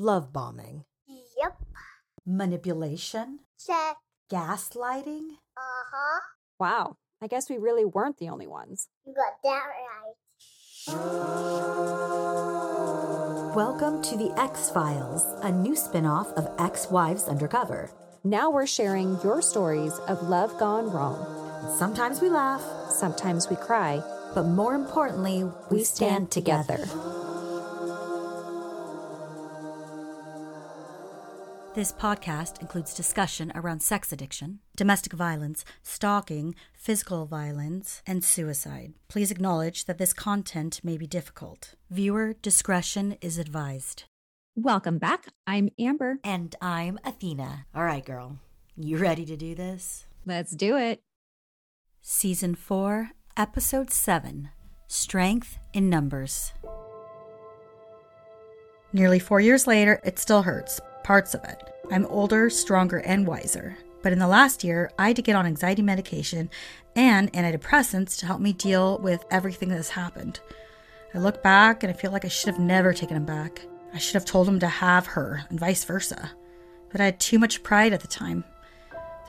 Love bombing. Yep. Manipulation. Check. Gaslighting. Uh huh. Wow, I guess we really weren't the only ones. You got that right. Welcome to the X Files, a new spin off of Ex Wives Undercover. Now we're sharing your stories of love gone wrong. Sometimes we laugh, Sometimes we cry. but more importantly, we, We stand, stand together. together. This podcast includes discussion around sex addiction, domestic violence, stalking, physical violence, and suicide. Please acknowledge that this content may be difficult. Viewer discretion is advised. Welcome back. I'm Amber. And I'm Athena. All right, girl. You ready to do this? Let's do it. Season 4, Episode 7 Strength in Numbers. Nearly four years later, it still hurts, parts of it. I'm older, stronger, and wiser. But in the last year, I had to get on anxiety medication and antidepressants to help me deal with everything that has happened. I look back and I feel like I should have never taken him back. I should have told him to have her, and vice versa. But I had too much pride at the time.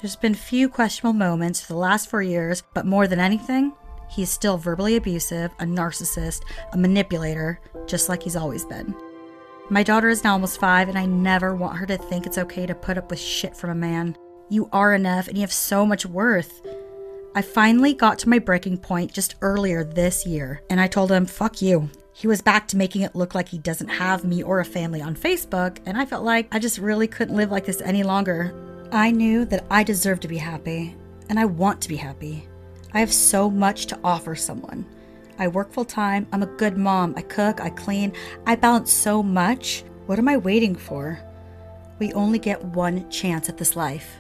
There's been few questionable moments for the last four years, but more than anything, he's still verbally abusive, a narcissist, a manipulator, just like he's always been. My daughter is now almost five, and I never want her to think it's okay to put up with shit from a man. You are enough, and you have so much worth. I finally got to my breaking point just earlier this year, and I told him, fuck you. He was back to making it look like he doesn't have me or a family on Facebook, and I felt like I just really couldn't live like this any longer. I knew that I deserve to be happy, and I want to be happy. I have so much to offer someone. I work full time, I'm a good mom, I cook, I clean, I balance so much. What am I waiting for? We only get one chance at this life.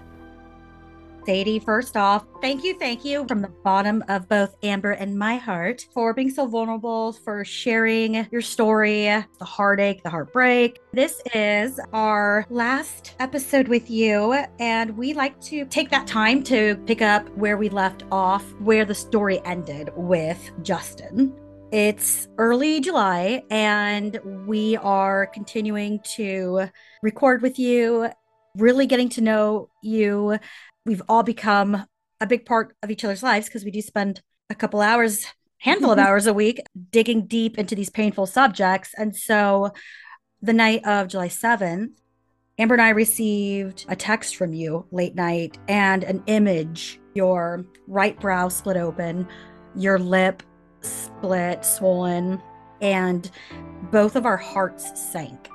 Sadie, first off, thank you, thank you from the bottom of both Amber and my heart for being so vulnerable, for sharing your story, the heartache, the heartbreak. This is our last episode with you, and we like to take that time to pick up where we left off, where the story ended with Justin. It's early July, and we are continuing to record with you, really getting to know you we've all become a big part of each other's lives because we do spend a couple hours handful of mm-hmm. hours a week digging deep into these painful subjects. And so the night of july 7th amber and i received a text from you late night and an image your right brow split open your lip split swollen and both of our hearts sank.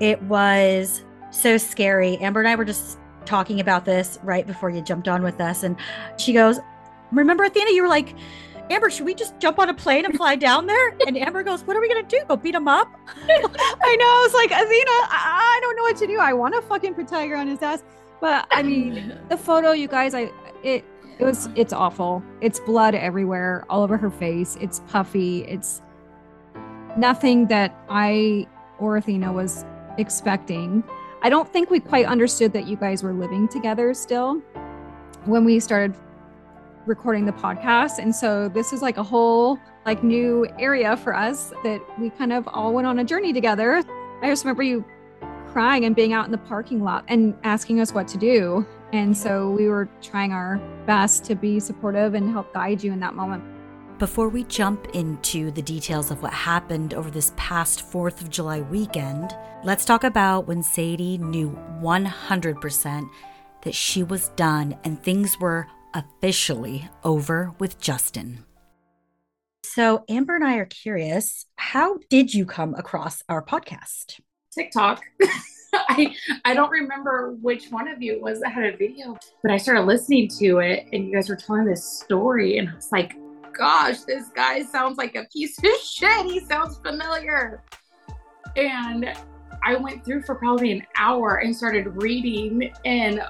It was so scary. Amber and i were just talking about this right before you jumped on with us. And she goes, Remember, Athena, you were like, Amber, should we just jump on a plane and fly down there? And Amber goes, What are we going to do? Go beat him up? I know. I was like, Athena, I, I don't know what to do. I want to fucking put Tiger on his ass, but I mean, the photo, you guys, I it it was it's awful. It's blood everywhere, all over her face. It's puffy. It's nothing that I or Athena was expecting. I don't think we quite understood that you guys were living together still when we started recording the podcast. And so this is like a whole like new area for us that we kind of all went on a journey together. I just remember you crying and being out in the parking lot and asking us what to do. And so we were trying our best to be supportive and help guide you in that moment. Before we jump into the details of what happened over this past 4th of July weekend, let's talk about when Sadie knew 100% that she was done and things were officially over with Justin. So, Amber and I are curious how did you come across our podcast? TikTok. I I don't remember which one of you was that had a video, but I started listening to it and you guys were telling this story and I was like, gosh, this guy sounds like a piece of shit. He sounds familiar. And I went through for probably an hour and started reading and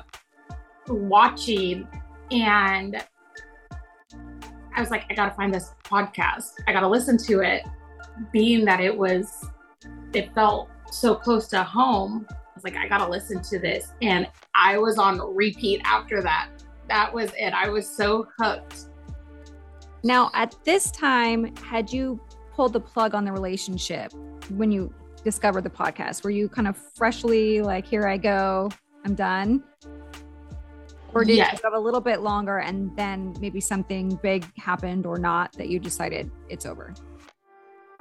watching and I was like, I gotta find this podcast. I gotta listen to it. Being that it was, it felt so close to home. I was like, I gotta listen to this. And I was on repeat after that. That was it. I was so hooked. Now, at this time, had you pulled the plug on the relationship when you discovered the podcast? Were you kind of freshly like, here I go, I'm done? Or did Yes. you have a little bit longer and then maybe something big happened or not that you decided it's over?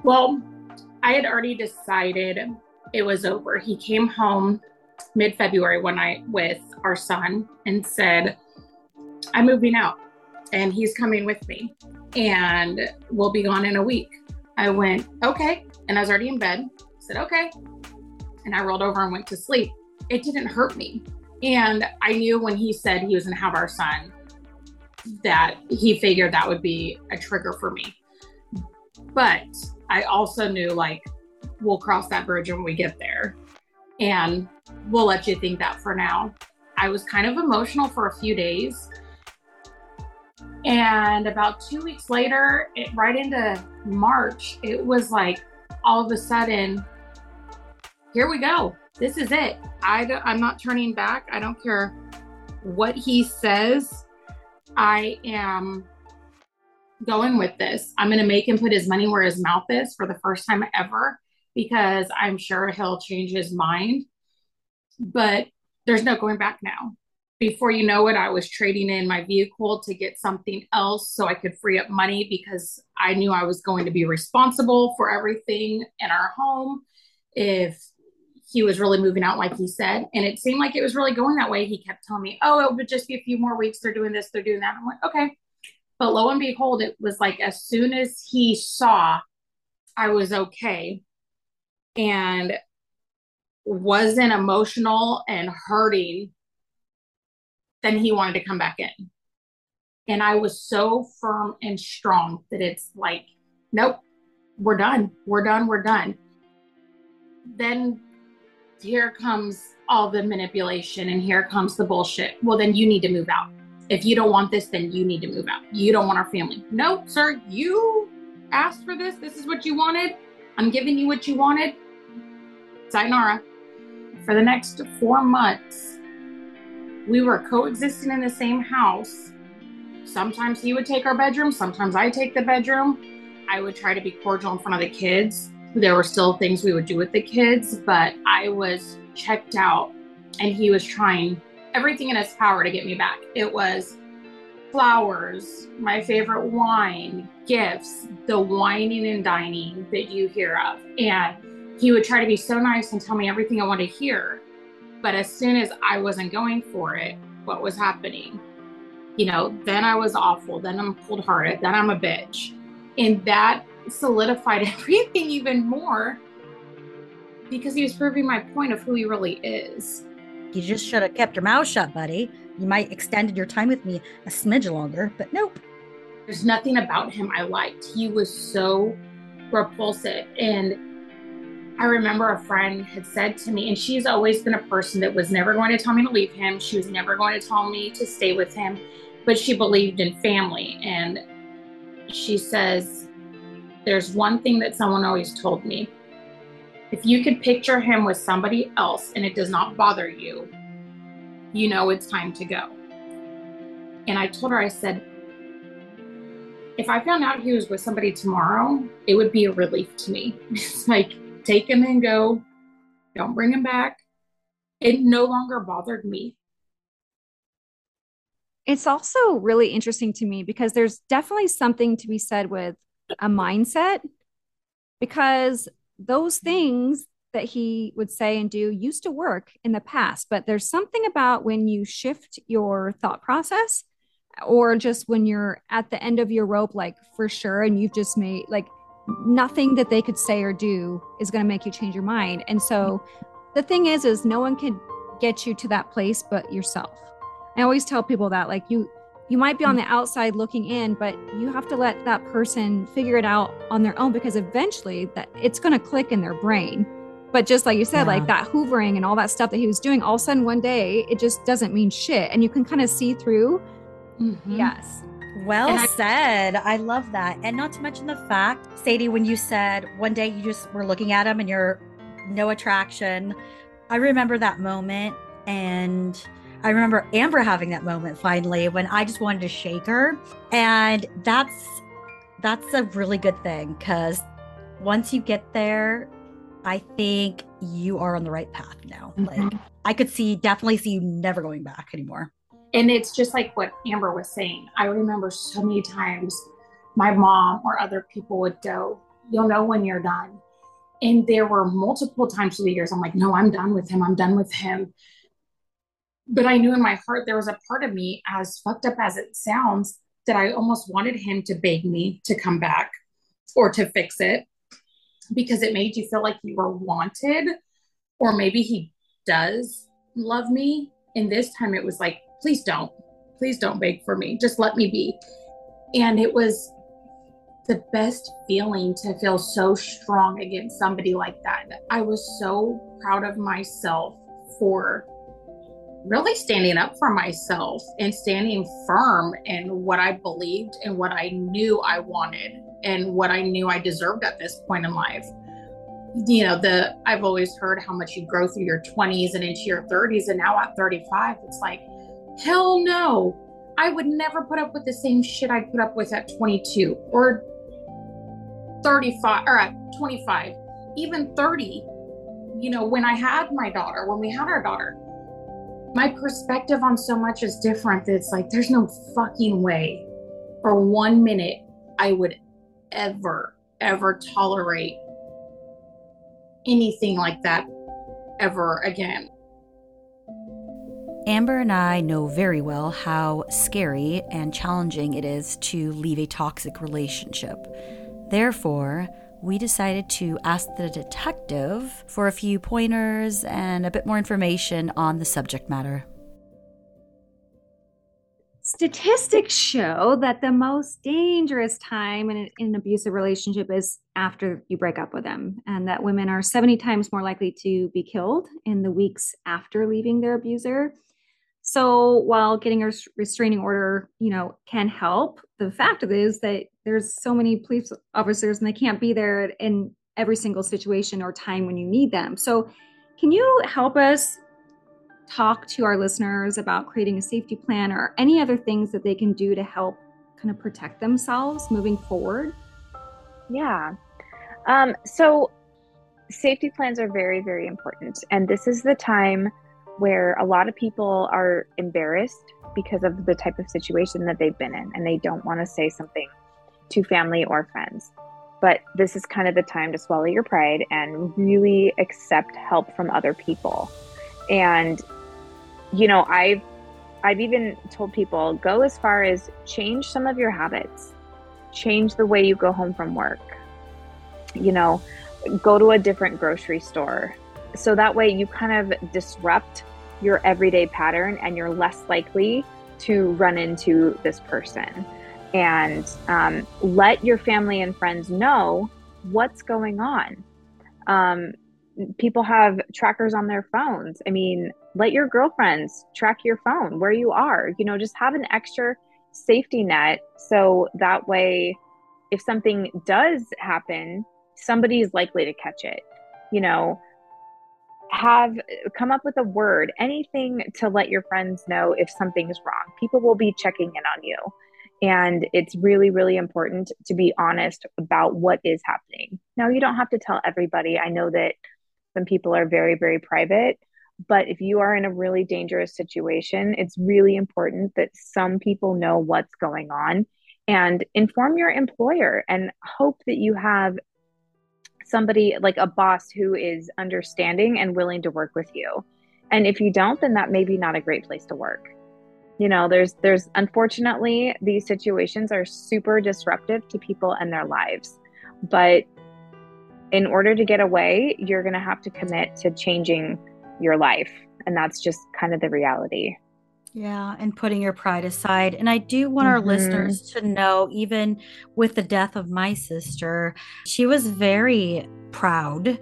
Well, I had already decided it was over. He came home mid February one night with our son and said, I'm moving out and he's coming with me and we'll be gone in a week. I went, okay. And I was already in bed. said, okay. And I rolled over and went to sleep. It didn't hurt me. And I knew when he said he was going to have our son that he figured that would be a trigger for me. But I also knew like we'll cross that bridge when we get there. And we'll let you think that for now. I was kind of emotional for a few days. And about two weeks later, it, right into March, it was like all of a sudden, here we go. This is it. I don't, I'm not turning back. I don't care what he says. I am going with this. I'm going to make him put his money where his mouth is for the first time ever because I'm sure he'll change his mind. But there's no going back now. Before you know it, I was trading in my vehicle to get something else so I could free up money because I knew I was going to be responsible for everything in our home if he was really moving out like he said. And it seemed like it was really going that way. He kept telling me, oh, it would just be a few more weeks. They're doing this, they're doing that. I'm like, okay. But lo and behold, it was like as soon as he saw I was okay and wasn't emotional and hurting, then he wanted to come back in. And I was so firm and strong that it's like, nope, we're done. We're done. We're done. Then here comes all the manipulation and here comes the bullshit. Well, then you need to move out. If you don't want this, then you need to move out. You don't want our family. No, sir, you asked for this. This is what you wanted. I'm giving you what you wanted. Sayonara. For the next four months, we were coexisting in the same house. Sometimes he would take our bedroom, sometimes I take the bedroom. I would try to be cordial in front of the kids. There were still things we would do with the kids, but I was checked out and he was trying everything in his power to get me back. It was flowers, my favorite wine, gifts, the wining and dining that you hear of. And he would try to be so nice and tell me everything I wanted to hear. But as soon as I wasn't going for it, what was happening? You know, then I was awful. Then I'm cold hearted. Then I'm a bitch. And that solidified everything even more because he was proving my point of who he really is. You just should have kept your mouth shut, buddy. You might extended your time with me a smidge longer, but nope. There's nothing about him I liked. He was so repulsive. And I remember a friend had said to me, and she's always been a person that was never going to tell me to leave him. She was never going to tell me to stay with him, but she believed in family. And she says, There's one thing that someone always told me. If you could picture him with somebody else and it does not bother you, you know it's time to go. And I told her, I said, if I found out he was with somebody tomorrow, it would be a relief to me. It's like, take him and go. Don't bring him back. It no longer bothered me. It's also really interesting to me because there's definitely something to be said with a mindset because those things that he would say and do used to work in the past, but there's something about when you shift your thought process or just when you're at the end of your rope, like for sure, and you've just made like nothing that they could say or do is going to make you change your mind. And so the thing is, is no one can get you to that place but yourself. I always tell people that like you you might be on the outside looking in, but you have to let that person figure it out on their own because eventually that it's going to click in their brain. But just like you said, Yeah. like that hoovering and all that stuff that he was doing, all of a sudden one day it just doesn't mean shit. And you can kind of see through. Mhm. Yes. Well I- said. I love that. And not to mention the fact, Sadie, when you said one day you just were looking at him and you're no attraction, I remember that moment. And I remember Amber having that moment finally when I just wanted to shake her. And that's that's a really good thing because once you get there, I think you are on the right path now. Like Mhm. I could see definitely see you never going back anymore. And it's just like what Amber was saying. I remember so many times my mom or other people would go, You'll know when you're done. And there were multiple times through the years, I'm like, No, I'm done with him. I'm done with him. But I knew in my heart there was a part of me, as fucked up as it sounds, that I almost wanted him to beg me to come back or to fix it because it made you feel like you were wanted. Or maybe he does love me. And this time it was like, please don't. Please don't beg for me. Just let me be. And it was the best feeling to feel so strong against somebody like that. I was so proud of myself for really standing up for myself and standing firm in what I believed and what I knew I wanted and what I knew I deserved at this point in life. You know, the I've always heard how much you grow through your 20s and into your 30s and now at 35 it's like hell no. I would never put up with the same shit I put up with at 22 or 35 or at 25, even 30. You know, when I had my daughter, when we had our daughter, my perspective on so much is different. It's like there's no fucking way for one minute I would ever, ever tolerate anything like that ever again. Amber and I know very well how scary and challenging it is to leave a toxic relationship. Therefore, we decided to ask the detective for a few pointers and a bit more information on the subject matter. Statistics show that the most dangerous time in an, in an abusive relationship is after you break up with them, and that women are 70 times more likely to be killed in the weeks after leaving their abuser. So while getting a restraining order, you know, can help, the fact is that there's so many police officers and they can't be there in every single situation or time when you need them. So can you help us talk to our listeners about creating a safety plan or any other things that they can do to help kind of protect themselves moving forward? Yeah. Um, so safety plans are very, very important. And this is the time where a lot of people are embarrassed because of the type of situation that they've been in and they don't want to say something to family or friends. But this is kind of the time to swallow your pride and really accept help from other people. And you know, I've I've even told people go as far as change some of your habits. Change the way you go home from work. You know, go to a different grocery store. So that way you kind of disrupt your everyday pattern and you're less likely to run into this person. And um, let your family and friends know what's going on. Um, people have trackers on their phones. I mean, let your girlfriends track your phone where you are. You know, just have an extra safety net so that way if something does happen, somebody is likely to catch it. You know, have come up with a word, anything to let your friends know if something's wrong. People will be checking in on you. And it's really, really important to be honest about what is happening. Now, you don't have to tell everybody. I know that some people are very, very private, but if you are in a really dangerous situation, it's really important that some people know what's going on and inform your employer and hope that you have somebody like a boss who is understanding and willing to work with you. And if you don't, then that may be not a great place to work. You know, there's there's unfortunately these situations are super disruptive to people and their lives. But in order to get away, you're going to have to commit to changing your life. And that's just kind of the reality. Yeah, and putting your pride aside. And I do want our Mhm. listeners to know, even with the death of my sister, she was very proud.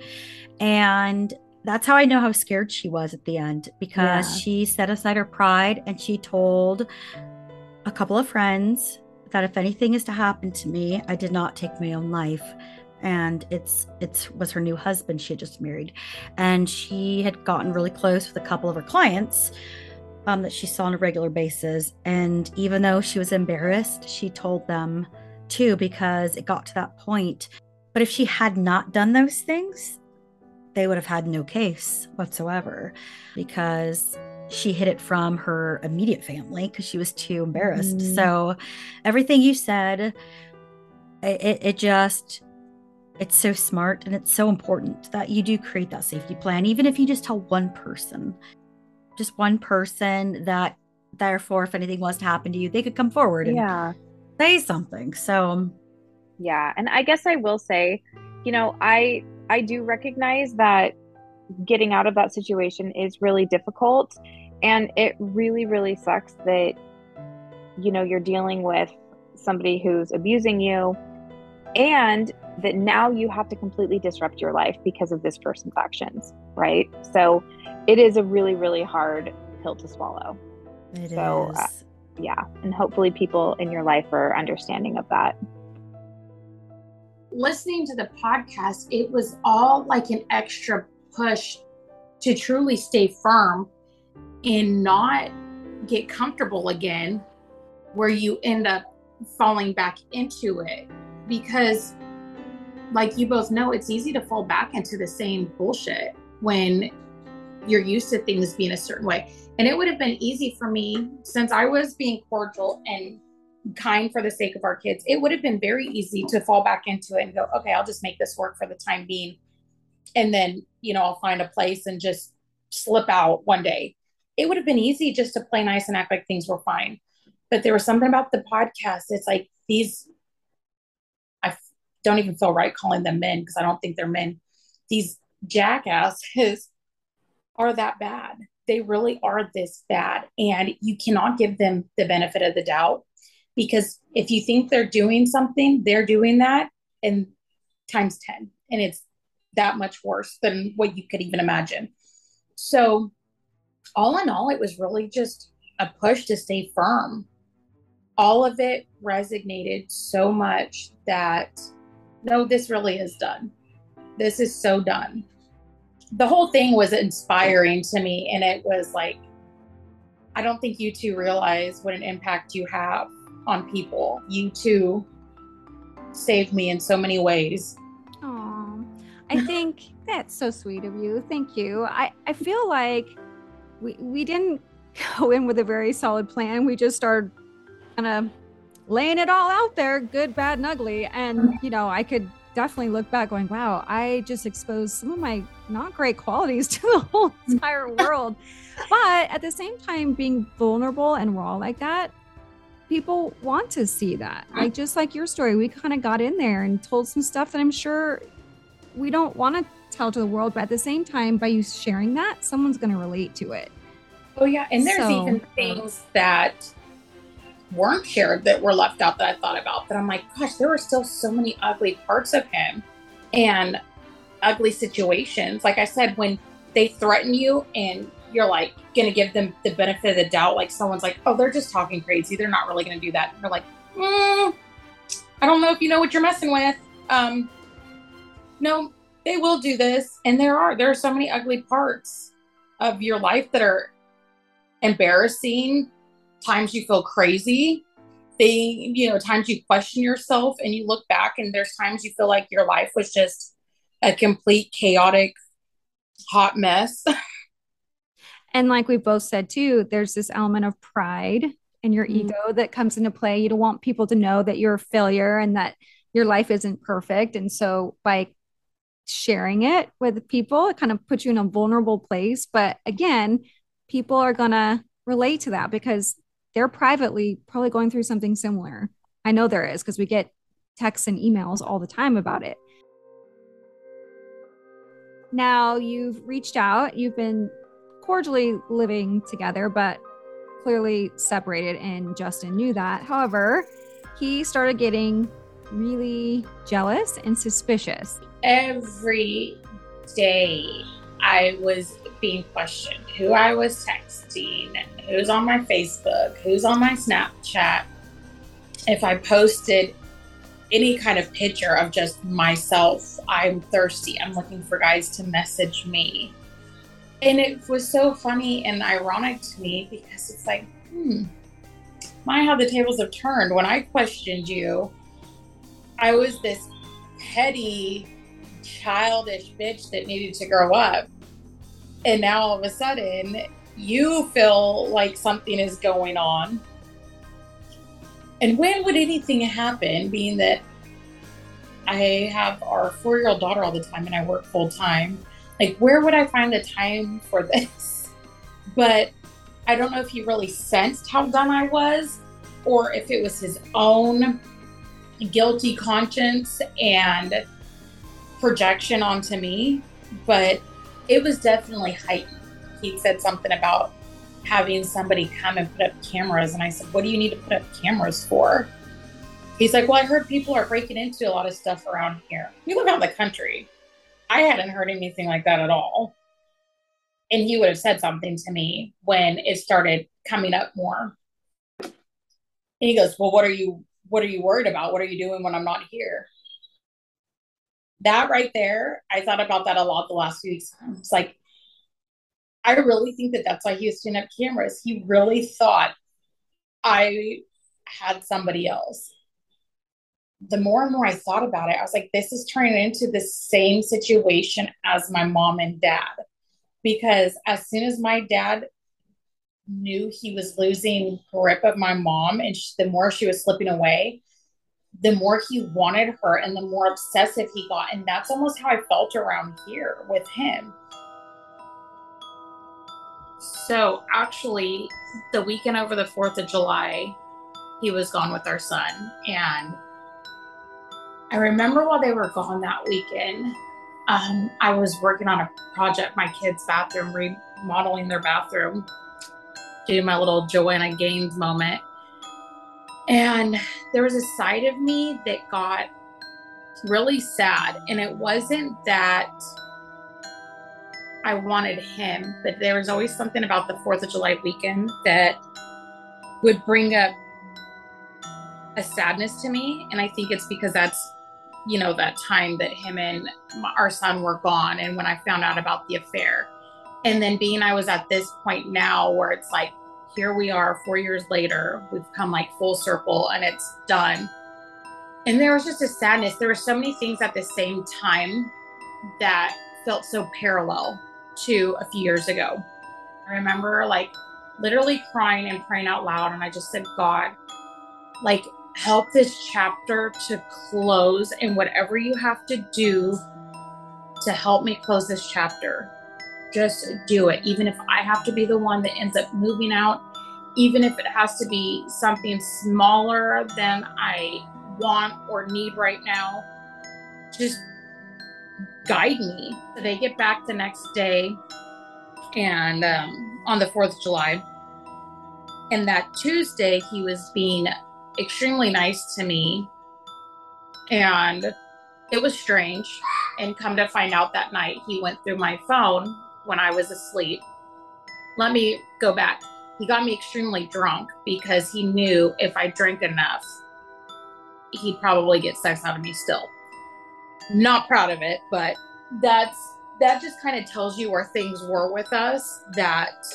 And that's how I know how scared she was at the end because Yeah. she set aside her pride and she told a couple of friends that if anything is to happen to me, I did not take my own life. And it's it's was her new husband she had just married. And she had gotten really close with a couple of her clients um, that she saw on a regular basis. And even though she was embarrassed, she told them too because it got to that point. But if she had not done those things, they would have had no case whatsoever because she hid it from her immediate family because she was too embarrassed. Mm. So everything you said, it, it, it just it's so smart and it's so important that you do create that safety plan, even if you just tell one person, just one person that therefore if anything was to happen to you, they could come forward and Yeah. say something. So um, Yeah. And I guess I will say, you know, I I do recognize that getting out of that situation is really difficult and it really really sucks that you know you're dealing with somebody who's abusing you and that now you have to completely disrupt your life because of this person's actions right so it is a really really hard pill to swallow it is. So, uh, yeah and hopefully people in your life are understanding of that listening to the podcast, it was all like an extra push to truly stay firm and not get comfortable again, where you end up falling back into it. Because, like you both know, it's easy to fall back into the same bullshit when you're used to things being a certain way. And it would have been easy for me since I was being cordial and kind for the sake of our kids, it would have been very easy to fall back into it and go, okay, I'll just make this work for the time being. And then, you know, I'll find a place and just slip out one day. It would have been easy just to play nice and act like things were fine. But there was something about the podcast. It's like these, I don't even feel right calling them men because I don't think they're men. These jackasses are that bad. They really are this bad. And you cannot give them the benefit of the doubt because if you think they're doing something, they're doing that and times 10. And it's that much worse than what you could even imagine. So, all in all, it was really just a push to stay firm. All of it resonated so much that no, this really is done. This is so done. The whole thing was inspiring to me, and it was like, I don't think you two realize what an impact you have on people. You two saved me in so many ways. Aw, I think that's so sweet of you. Thank you. I, I feel like we, we didn't go in with a very solid plan. We just started kind of laying it all out there, good, bad, and ugly. And, mm-hmm. you know, I could definitely look back going, wow, I just exposed some of my not great qualities to the whole mm. entire world. But at the same time, being vulnerable and raw like that, people want to see that. Like just like your story, we kind of got in there and told some stuff that I'm sure we don't want to tell to the world, but at the same time, by you sharing that, someone's going to relate to it. Oh yeah, and there's So- even things that weren't shared that were left out that I thought about that I'm like, gosh, there were still so many ugly parts of him and ugly situations. Like I said, when they threaten you and you're like gonna give them the benefit of the doubt, like someone's like, oh, they're just talking crazy, they're not really gonna do that. And you're like, mm, I don't know if you know what you're messing with. Um, no, they will do this, and there are there are so many ugly parts of your life that are embarrassing times you feel crazy they you know times you question yourself and you look back and there's times you feel like your life was just a complete chaotic hot mess And like we both said too, there's this element of pride and your Mhm. ego that comes into play. You don't want people to know that you're a failure and that your life isn't perfect. And so by sharing it with people, it kind of puts you in a vulnerable place. But again, people are going to relate to that because they're privately probably going through something similar. I know there is because we get texts and emails all the time about it. Now you've reached out, you've been cordially living together, but clearly separated, and Justin knew that. However, he started getting really jealous and suspicious. every day I was being questioned who I was texting, who's on my Facebook, who's on my Snapchat. If I posted any kind of picture of just myself, I'm thirsty. I'm looking for guys to message me. And it was so funny and ironic to me because it's like, hmm, my, how the tables have turned. When I questioned you, I was this petty, childish bitch that needed to grow up. And now all of a sudden, you feel like something is going on. And when would anything happen, being that I have our four year old daughter all the time and I work full time? Like, where would I find the time for this? But I don't know if he really sensed how done I was or if it was his own guilty conscience and projection onto me. But it was definitely heightened. He said something about having somebody come and put up cameras. And I said, What do you need to put up cameras for? He's like, Well, I heard people are breaking into a lot of stuff around here. We live out in the country. I hadn't heard anything like that at all. And he would have said something to me when it started coming up more. And he goes, Well, what are you what are you worried about? What are you doing when I'm not here? That right there, I thought about that a lot the last few weeks. It's like, I really think that that's why he was putting up cameras. He really thought I had somebody else. The more and more I thought about it, I was like, this is turning into the same situation as my mom and dad. Because as soon as my dad knew he was losing grip of my mom and she, the more she was slipping away, the more he wanted her and the more obsessive he got. And that's almost how I felt around here with him. So, actually, the weekend over the 4th of July, he was gone with our son. And I remember while they were gone that weekend, um, I was working on a project, my kids' bathroom, remodeling their bathroom, doing my little Joanna Gaines moment. And there was a side of me that got really sad. And it wasn't that I wanted him, but there was always something about the 4th of July weekend that would bring up a sadness to me. And I think it's because that's, you know, that time that him and our son were gone. And when I found out about the affair. And then being I was at this point now where it's like, here we are four years later. We've come like full circle and it's done. And there was just a sadness. There were so many things at the same time that felt so parallel to a few years ago. I remember like literally crying and praying out loud. And I just said, God, like, help this chapter to close and whatever you have to do to help me close this chapter just do it. Even if I have to be the one that ends up moving out, even if it has to be something smaller than I want or need right now, just guide me. They get back the next day and um, on the 4th of July. And that Tuesday, he was being extremely nice to me. And it was strange. And come to find out that night, he went through my phone when I was asleep. Let me go back. He got me extremely drunk because he knew if I drank enough, he'd probably get sex out of me still. Not proud of it, but that's that just kind of tells you where things were with us that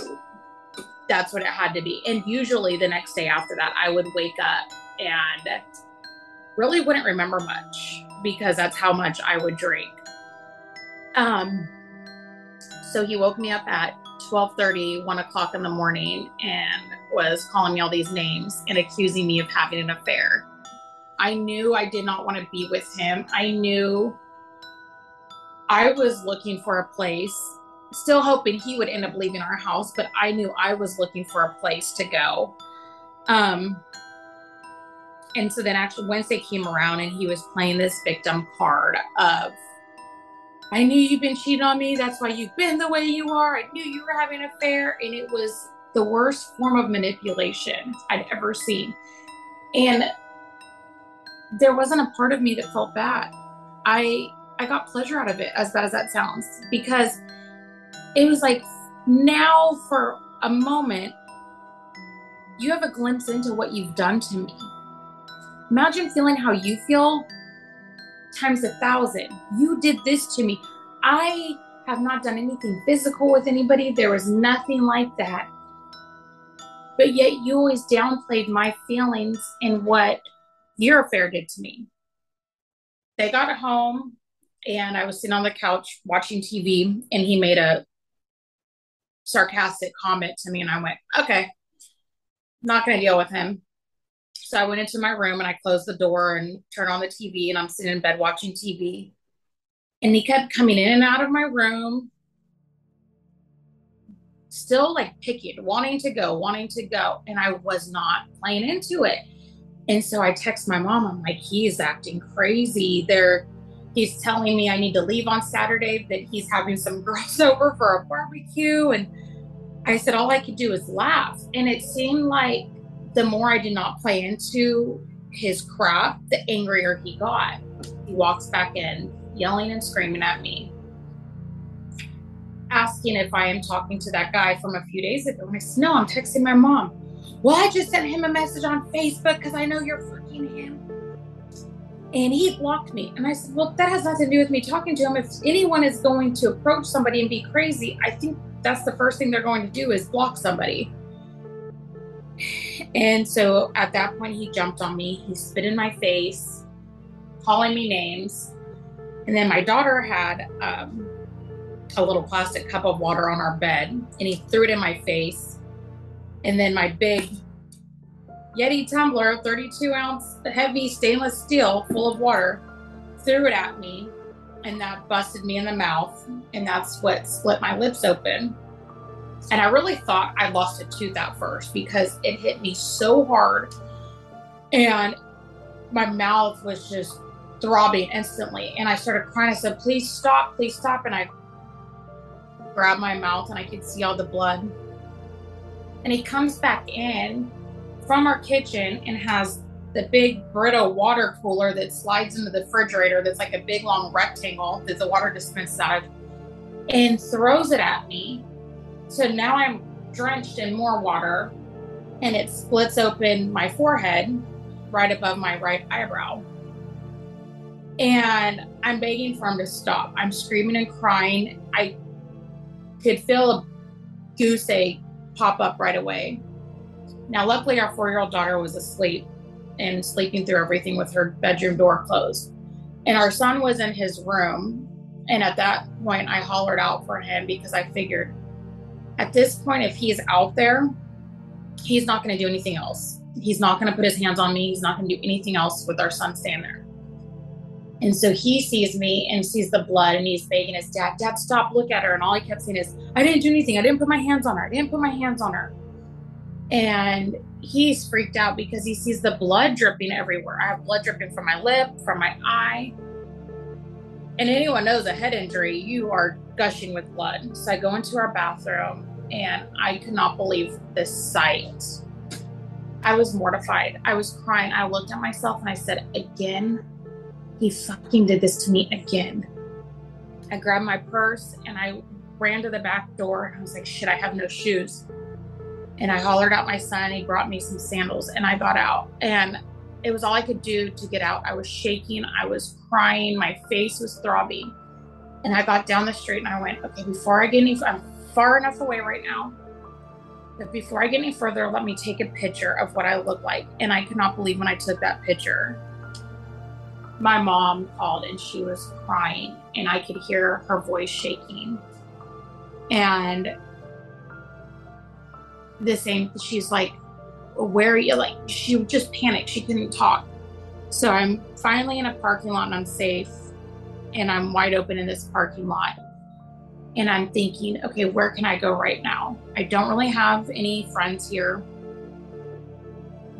that's what it had to be. And usually the next day after that, I would wake up and really wouldn't remember much because that's how much I would drink. Um, so he woke me up at 12:30, 1 o'clock in the morning, and was calling me all these names and accusing me of having an affair. I knew I did not want to be with him. I knew I was looking for a place, still hoping he would end up leaving our house, but I knew I was looking for a place to go. Um, and so then actually Wednesday came around and he was playing this victim card of I knew you've been cheating on me. That's why you've been the way you are. I knew you were having an affair. And it was the worst form of manipulation I'd ever seen. And there wasn't a part of me that felt bad. I I got pleasure out of it, as bad as that sounds, because it was like now for a moment, you have a glimpse into what you've done to me. Imagine feeling how you feel times a thousand. You did this to me. I have not done anything physical with anybody. There was nothing like that. But yet you always downplayed my feelings and what your affair did to me. They got home. and I was sitting on the couch watching TV, and he made a sarcastic comment to me, and I went, okay, not going to deal with him. So I went into my room and I closed the door and turned on the TV, and I'm sitting in bed watching TV. And he kept coming in and out of my room, still like picking, wanting to go, wanting to go. And I was not playing into it. And so I text my mom, I'm like, he's acting crazy. There, he's telling me I need to leave on Saturday, that he's having some girls over for a barbecue. And I said, all I could do is laugh. And it seemed like the more I did not play into his crap, the angrier he got. He walks back in, yelling and screaming at me, asking if I am talking to that guy from a few days ago. And I said, No, I'm texting my mom. Well, I just sent him a message on Facebook because I know you're fucking him. And he blocked me. And I said, Well, that has nothing to do with me talking to him. If anyone is going to approach somebody and be crazy, I think that's the first thing they're going to do is block somebody. And so at that point, he jumped on me. He spit in my face, calling me names. And then my daughter had um, a little plastic cup of water on our bed, and he threw it in my face. And then my big Yeti tumbler, 32 ounce heavy stainless steel full of water, threw it at me, and that busted me in the mouth. And that's what split my lips open. And I really thought I lost a tooth at first because it hit me so hard. And my mouth was just throbbing instantly. And I started crying. I said, please stop, please stop. And I grabbed my mouth and I could see all the blood. And he comes back in from our kitchen and has the big Brita water cooler that slides into the refrigerator that's like a big long rectangle that the water dispenses out of and throws it at me. So now I'm drenched in more water and it splits open my forehead right above my right eyebrow. And I'm begging for him to stop. I'm screaming and crying. I could feel a goose egg pop up right away. Now, luckily, our four year old daughter was asleep and sleeping through everything with her bedroom door closed. And our son was in his room. And at that point, I hollered out for him because I figured at this point, if he's out there, he's not going to do anything else. He's not going to put his hands on me. He's not going to do anything else with our son standing there. And so he sees me and sees the blood and he's begging his dad, Dad, stop, look at her. And all he kept saying is, I didn't do anything. I didn't put my hands on her. I didn't put my hands on her. And he's freaked out because he sees the blood dripping everywhere. I have blood dripping from my lip, from my eye. And anyone knows a head injury, you are gushing with blood. So I go into our bathroom and I could not believe this sight. I was mortified. I was crying. I looked at myself and I said, Again, he fucking did this to me again. I grabbed my purse and I ran to the back door I was like, shit, I have no shoes. And I hollered out my son. He brought me some sandals and I got out. And it was all I could do to get out. I was shaking. I was crying. My face was throbbing. And I got down the street and I went, okay, before I get any, I'm far enough away right now. But before I get any further, let me take a picture of what I look like. And I could not believe when I took that picture my mom called and she was crying and I could hear her voice shaking. And the same, she's like, Where are you? Like, she just panicked. She couldn't talk. So I'm finally in a parking lot and I'm safe and I'm wide open in this parking lot. And I'm thinking, okay, where can I go right now? I don't really have any friends here.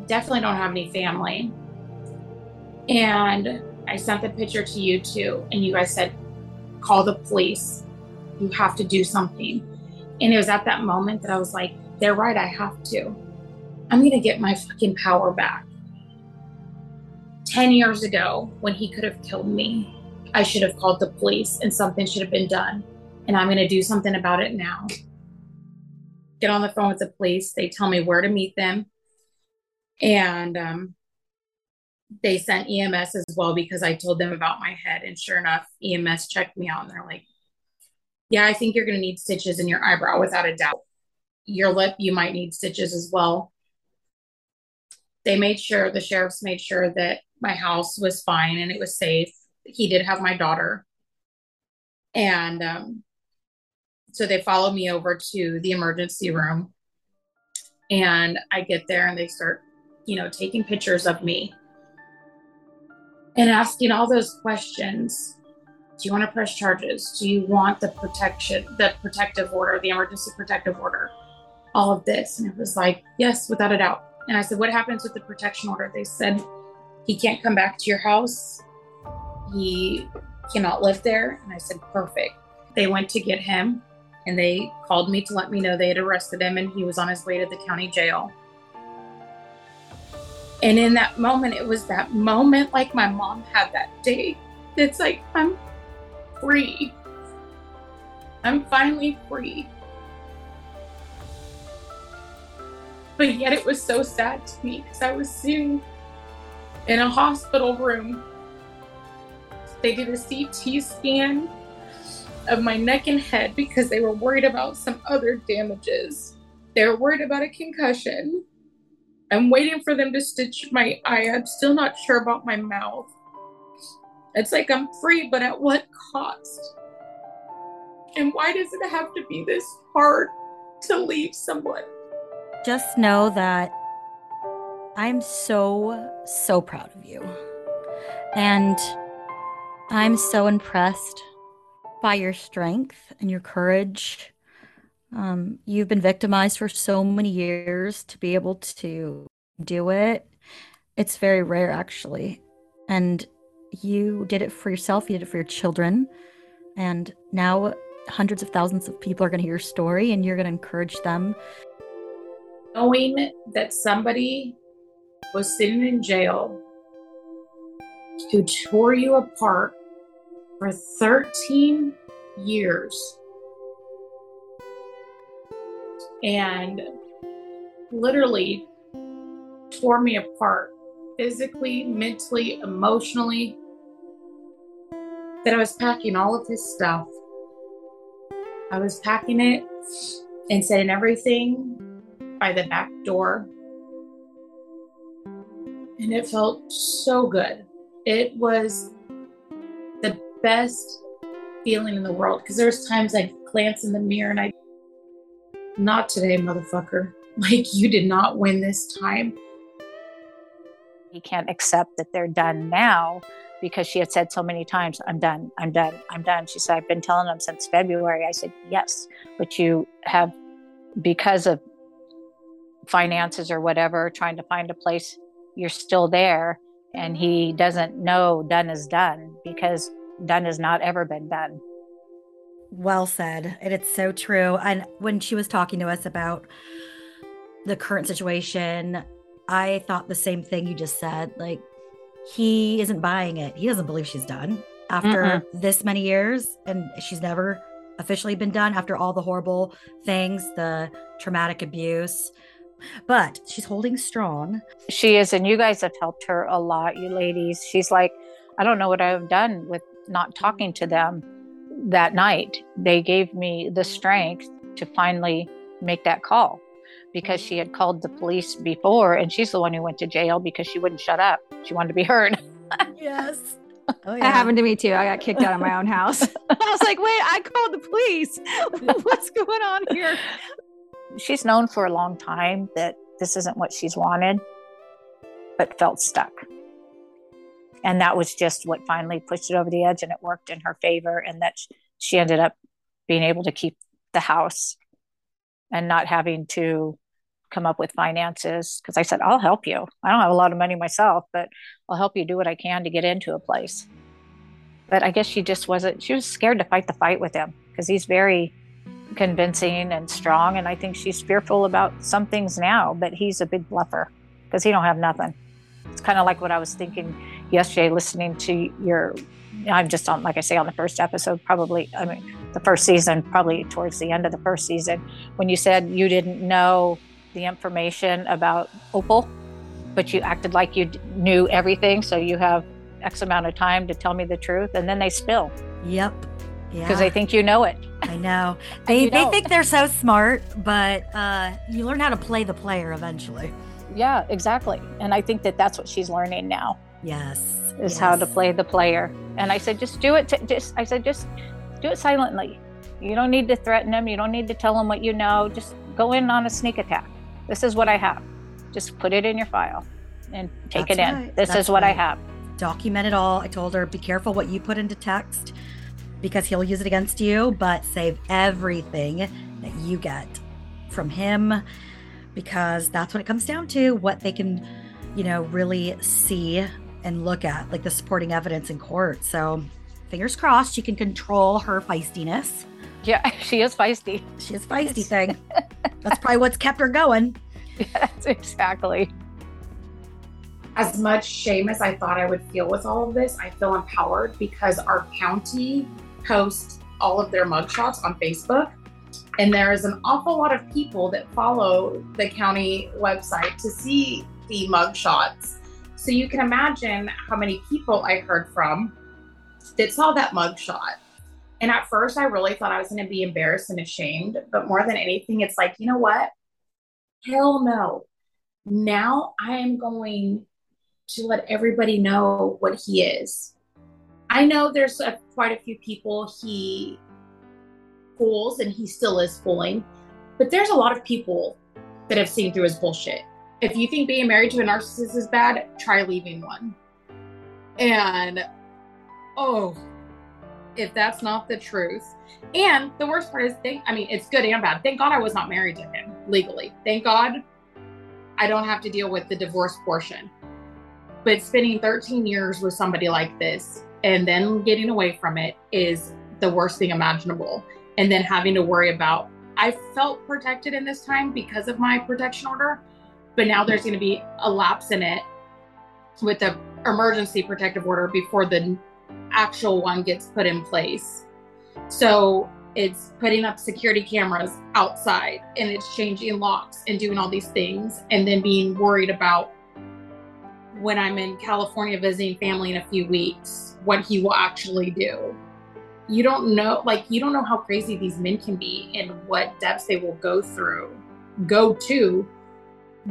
Definitely don't have any family. And I sent the picture to you too, and you guys said, call the police. You have to do something. And it was at that moment that I was like, they're right, I have to. I'm going to get my fucking power back. 10 years ago, when he could have killed me, I should have called the police and something should have been done. And I'm going to do something about it now. Get on the phone with the police. They tell me where to meet them. And um, they sent EMS as well because I told them about my head. And sure enough, EMS checked me out and they're like, yeah, I think you're going to need stitches in your eyebrow without a doubt. Your lip, you might need stitches as well. They made sure, the sheriffs made sure that my house was fine and it was safe. He did have my daughter. And um, so they follow me over to the emergency room. And I get there and they start, you know, taking pictures of me and asking all those questions. Do you want to press charges? Do you want the protection, the protective order, the emergency protective order? All of this. And it was like, yes, without a doubt. And I said, What happens with the protection order? They said, He can't come back to your house. He cannot live there. And I said, Perfect. They went to get him and they called me to let me know they had arrested him and he was on his way to the county jail. And in that moment, it was that moment like my mom had that day. It's like, I'm free. I'm finally free. But yet it was so sad to me because I was sitting in a hospital room. They did a CT scan of my neck and head because they were worried about some other damages. They were worried about a concussion. I'm waiting for them to stitch my eye. I'm still not sure about my mouth. It's like I'm free, but at what cost? And why does it have to be this hard to leave someone? Just know that I'm so, so proud of you. And I'm so impressed by your strength and your courage. Um, you've been victimized for so many years to be able to do it. It's very rare, actually. And you did it for yourself, you did it for your children. And now hundreds of thousands of people are going to hear your story and you're going to encourage them. Knowing that somebody was sitting in jail who tore you apart for 13 years and literally tore me apart physically, mentally, emotionally. That I was packing all of his stuff. I was packing it and setting everything by the back door. And it felt so good. It was the best feeling in the world because there's times I glance in the mirror and I, not today, motherfucker. Like, you did not win this time. He can't accept that they're done now because she had said so many times, I'm done, I'm done, I'm done. She said, I've been telling him since February. I said, Yes, but you have, because of finances or whatever, trying to find a place, you're still there. And he doesn't know done is done because done has not ever been done. Well said. And it's so true. And when she was talking to us about the current situation, I thought the same thing you just said. Like, he isn't buying it. He doesn't believe she's done after mm this many years, and she's never officially been done after all the horrible things, the traumatic abuse. But she's holding strong. She is, and you guys have helped her a lot, you ladies. She's like, I don't know what I've done with not talking to them that night. They gave me the strength to finally make that call because she had called the police before and she's the one who went to jail because she wouldn't shut up. She wanted to be heard. yes. Oh, yeah. That happened to me too. I got kicked out of my own house. I was like, wait, I called the police. What's going on here? She's known for a long time that this isn't what she's wanted, but felt stuck. And that was just what finally pushed it over the edge and it worked in her favor. And that she ended up being able to keep the house and not having to come up with finances because I said, I'll help you. I don't have a lot of money myself, but I'll help you do what I can to get into a place. But I guess she just wasn't, she was scared to fight the fight with him because he's very convincing and strong. And I think she's fearful about some things now, but he's a big bluffer because he don't have nothing. It's kind of like what I was thinking yesterday, listening to your, I'm just on, like I say, on the first episode, probably, I mean, the first season, probably towards the end of the first season, when you said you didn't know the information about Opal, but you acted like you knew everything. So you have X amount of time to tell me the truth, and then they spill. Yep. Because yeah. they think you know it. I know. They they think they're so smart, but uh, you learn how to play the player eventually. Yeah, exactly. And I think that that's what she's learning now. Yes. Is yes. how to play the player. And I said, just do it. To, just I said, just Do it silently. You don't need to threaten them. You don't need to tell them what you know. Just go in on a sneak attack. This is what I have. Just put it in your file and take That's it in. right. This That's is what I have. Document it all. I told her, be careful what you put into text because he'll use it against you, but save everything that you get from him because that's what it comes down to what they can, you know, really see and look at, like the supporting evidence in court. So, fingers crossed, she can control her feistiness. Yeah, she is feisty. She is feisty thing. That's probably what's kept her going. Yes, exactly. as much shame as I thought I would feel with all of this, I feel empowered because our county posts all of their mugshots on Facebook. And there is an awful lot of people that follow the county website to see the mugshots. So you can imagine how many people I heard from that saw that mugshot. And at first, I really thought I was going to be embarrassed and ashamed. But more than anything, it's like, you know what? Hell no. Now I am going to let everybody know what he is. I know there's a, quite a few people he fools and he still is fooling, but there's a lot of people that have seen through his bullshit. If you think being married to a narcissist is bad, try leaving one. And oh, if that's not the truth. And the worst part is, thank, I mean, it's good and bad. Thank God I was not married to him legally. Thank God I don't have to deal with the divorce portion. But spending 13 years with somebody like this and then getting away from it is the worst thing imaginable. And then having to worry about, I felt protected in this time because of my protection order, but now there's going to be a lapse in it with the emergency protective order before the actual one gets put in place. So it's putting up security cameras outside and it's changing locks and doing all these things and then being worried about when I'm in California visiting family in a few weeks, what he will actually do. You don't know, like, you don't know how crazy these men can be and what depths they will go through, go to,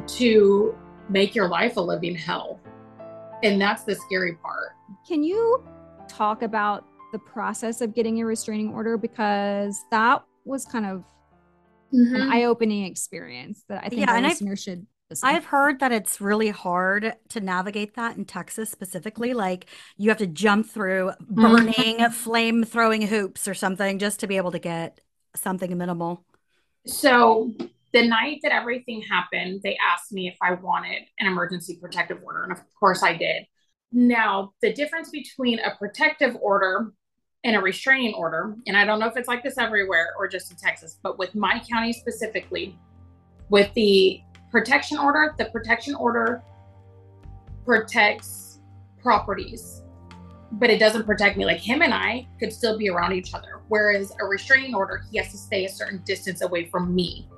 to make your life a living hell. And that's the scary part. Can you talk about the process of getting a restraining order? Because that was kind of an eye opening experience that I think Mm-hmm. Yeah, our and I've- listeners should listen. I've heard that it's really hard to navigate that in Texas specifically. Like you have to jump through burning, mm-hmm. flame throwing hoops or something just to be able to get something minimal. So the night that everything happened, they asked me if I wanted an emergency protective order. And of course I did. Now, the difference between a protective order and a restraining order, and I don't know if it's like this everywhere or just in Texas, but with my county specifically, with the protection order, the protection order protects properties, but it doesn't protect me. Like him and I could still be around each other. Whereas a restraining order, he has to stay a certain distance away from me.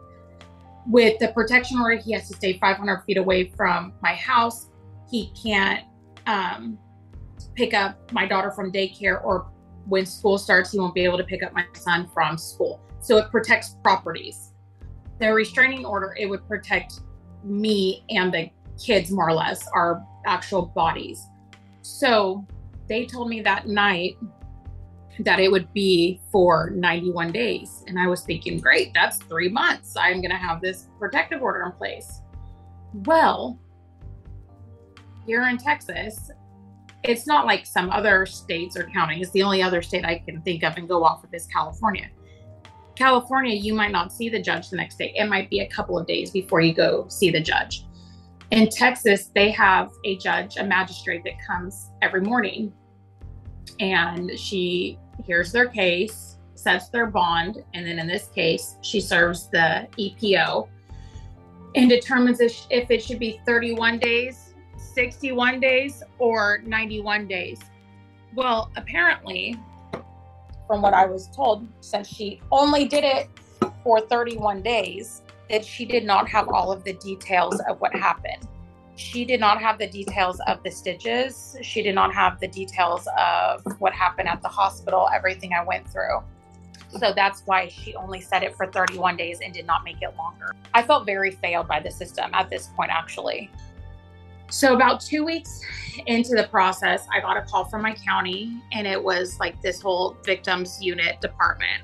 With the protection order, he has to stay 500 feet away from my house. He can't um, pick up my daughter from daycare, or when school starts, he won't be able to pick up my son from school. So it protects properties. The restraining order, it would protect me and the kids more or less, our actual bodies. So they told me that night that it would be for 91 days. And I was thinking, great, that's three months. I'm going to have this protective order in place. Well, here in Texas, it's not like some other states or counties. The only other state I can think of and go off of is California. California, you might not see the judge the next day. It might be a couple of days before you go see the judge. In Texas, they have a judge, a magistrate that comes every morning and she hears their case, sets their bond, and then in this case, she serves the EPO and determines if, it should be 31 days, 61 days, or 91 days. Well, apparently, from what I was told, since she only did it for 31 days, that she did not have all of the details of what happened. She did not have the details of the stitches. She did not have the details of what happened at the hospital, everything I went through. So that's why she only said it for 31 days and did not make it longer. I felt very failed by the system at this point, actually. So, about two weeks into the process, I got a call from my county, and it was like this whole victims unit department.